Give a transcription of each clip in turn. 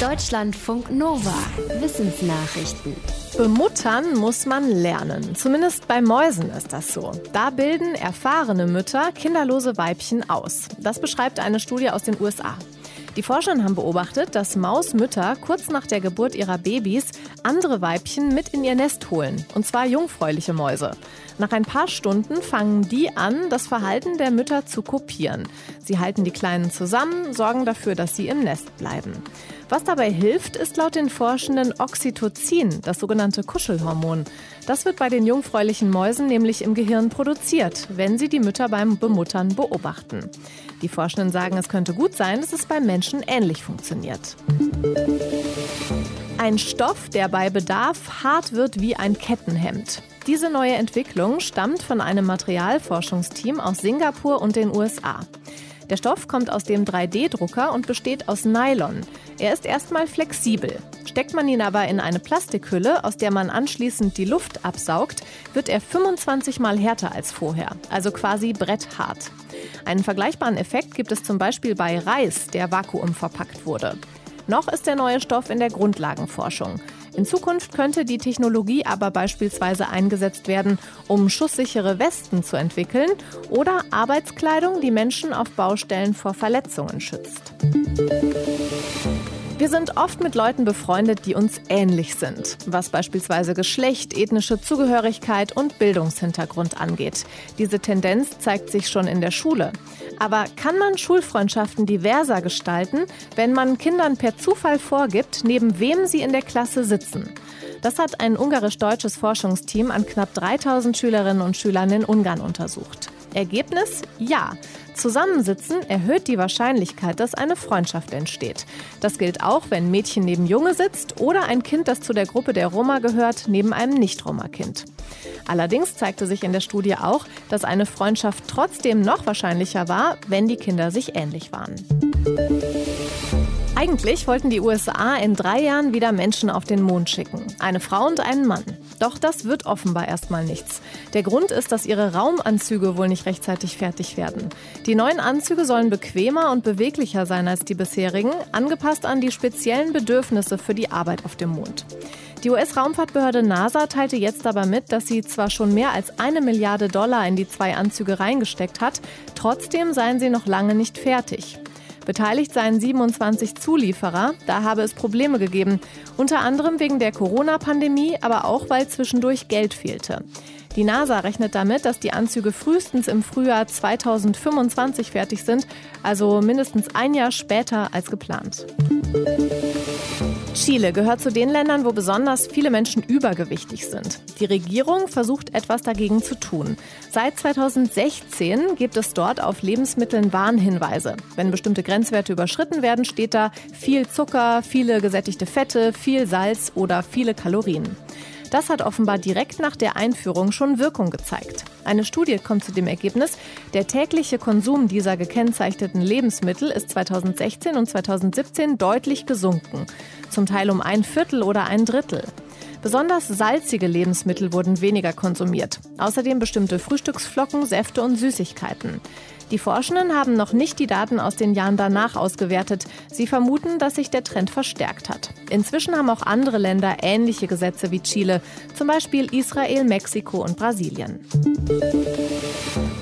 Deutschlandfunk Nova. Wissensnachrichten. Bemuttern muss man lernen. Zumindest bei Mäusen ist das so. Da bilden erfahrene Mütter kinderlose Weibchen aus. Das beschreibt eine Studie aus den USA. Die Forschenden haben beobachtet, dass Mausmütter kurz nach der Geburt ihrer Babys andere Weibchen mit in ihr Nest holen, und zwar jungfräuliche Mäuse. Nach ein paar Stunden fangen die an, das Verhalten der Mütter zu kopieren. Sie halten die Kleinen zusammen, sorgen dafür, dass sie im Nest bleiben. Was dabei hilft, ist laut den Forschenden Oxytocin, das sogenannte Kuschelhormon. Das wird bei den jungfräulichen Mäusen nämlich im Gehirn produziert, wenn sie die Mütter beim Bemuttern beobachten. Die Forschenden sagen, es könnte gut sein, dass es beim Menschen ähnlich funktioniert. Ein Stoff, der bei Bedarf hart wird wie ein Kettenhemd. Diese neue Entwicklung stammt von einem Materialforschungsteam aus Singapur und den USA. Der Stoff kommt aus dem 3D-Drucker und besteht aus Nylon. Er ist erstmal flexibel. Steckt man ihn aber in eine Plastikhülle, aus der man anschließend die Luft absaugt, wird er 25 mal härter als vorher, also quasi bretthart. Einen vergleichbaren Effekt gibt es zum Beispiel bei Reis, der vakuumverpackt wurde. Noch ist der neue Stoff in der Grundlagenforschung. In Zukunft könnte die Technologie aber beispielsweise eingesetzt werden, um schusssichere Westen zu entwickeln oder Arbeitskleidung, die Menschen auf Baustellen vor Verletzungen schützt. Wir sind oft mit Leuten befreundet, die uns ähnlich sind, was beispielsweise Geschlecht, ethnische Zugehörigkeit und Bildungshintergrund angeht. Diese Tendenz zeigt sich schon in der Schule. Aber kann man Schulfreundschaften diverser gestalten, wenn man Kindern per Zufall vorgibt, neben wem sie in der Klasse sitzen? Das hat ein ungarisch-deutsches Forschungsteam an knapp 3000 Schülerinnen und Schülern in Ungarn untersucht. Ergebnis? Ja. Zusammensitzen erhöht die Wahrscheinlichkeit, dass eine Freundschaft entsteht. Das gilt auch, wenn Mädchen neben Junge sitzt oder ein Kind, das zu der Gruppe der Roma gehört, neben einem Nicht-Roma-Kind. Allerdings zeigte sich in der Studie auch, dass eine Freundschaft trotzdem noch wahrscheinlicher war, wenn die Kinder sich ähnlich waren. Eigentlich wollten die USA in drei Jahren wieder Menschen auf den Mond schicken. Eine Frau und einen Mann. Doch das wird offenbar erstmal nichts. Der Grund ist, dass ihre Raumanzüge wohl nicht rechtzeitig fertig werden. Die neuen Anzüge sollen bequemer und beweglicher sein als die bisherigen, angepasst an die speziellen Bedürfnisse für die Arbeit auf dem Mond. Die US-Raumfahrtbehörde NASA teilte jetzt aber mit, dass sie zwar schon mehr als eine Milliarde Dollar in die zwei Anzüge reingesteckt hat, trotzdem seien sie noch lange nicht fertig. Beteiligt seien 27 Zulieferer. Da habe es Probleme gegeben. Unter anderem wegen der Corona-Pandemie, aber auch weil zwischendurch Geld fehlte. Die NASA rechnet damit, dass die Anzüge frühestens im Frühjahr 2025 fertig sind, also mindestens ein Jahr später als geplant. Chile gehört zu den Ländern, wo besonders viele Menschen übergewichtig sind. Die Regierung versucht etwas dagegen zu tun. Seit 2016 gibt es dort auf Lebensmitteln Warnhinweise. Wenn bestimmte Grenzwerte überschritten werden, steht da viel Zucker, viele gesättigte Fette, viel Salz oder viele Kalorien. Das hat offenbar direkt nach der Einführung schon Wirkung gezeigt. Eine Studie kommt zu dem Ergebnis, der tägliche Konsum dieser gekennzeichneten Lebensmittel ist 2016 und 2017 deutlich gesunken, zum Teil um ein Viertel oder ein Drittel. Besonders salzige Lebensmittel wurden weniger konsumiert. Außerdem bestimmte Frühstücksflocken, Säfte und Süßigkeiten. Die Forschenden haben noch nicht die Daten aus den Jahren danach ausgewertet. Sie vermuten, dass sich der Trend verstärkt hat. Inzwischen haben auch andere Länder ähnliche Gesetze wie Chile, zum Beispiel Israel, Mexiko und Brasilien.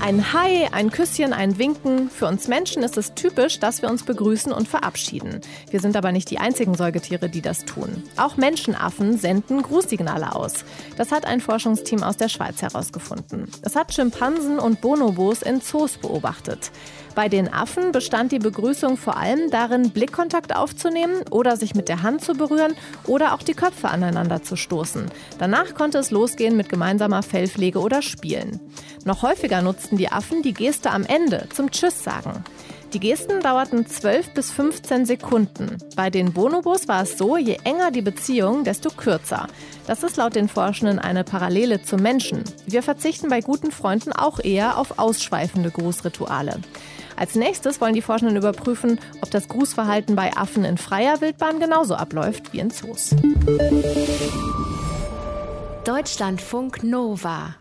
Ein Hi, ein Küsschen, ein Winken. Für uns Menschen ist es typisch, dass wir uns begrüßen und verabschieden. Wir sind aber nicht die einzigen Säugetiere, die das tun. Auch Menschenaffen senden Grußsignale aus. Das hat ein Forschungsteam aus der Schweiz herausgefunden. Es hat Schimpansen und Bonobos in Zoos beobachtet. Bei den Affen bestand die Begrüßung vor allem darin, Blickkontakt aufzunehmen oder sich mit der Hand zu berühren oder auch die Köpfe aneinander zu stoßen. Danach konnte es losgehen mit gemeinsamer Fellpflege oder Spielen. Noch häufiger nutzten die Affen die Geste am Ende zum Tschüss sagen. Die Gesten dauerten 12 bis 15 Sekunden. Bei den Bonobos war es so, je enger die Beziehung, desto kürzer. Das ist laut den Forschenden eine Parallele zum Menschen. Wir verzichten bei guten Freunden auch eher auf ausschweifende Grußrituale. Als nächstes wollen die Forschenden überprüfen, ob das Grußverhalten bei Affen in freier Wildbahn genauso abläuft wie in Zoos. Deutschlandfunk Nova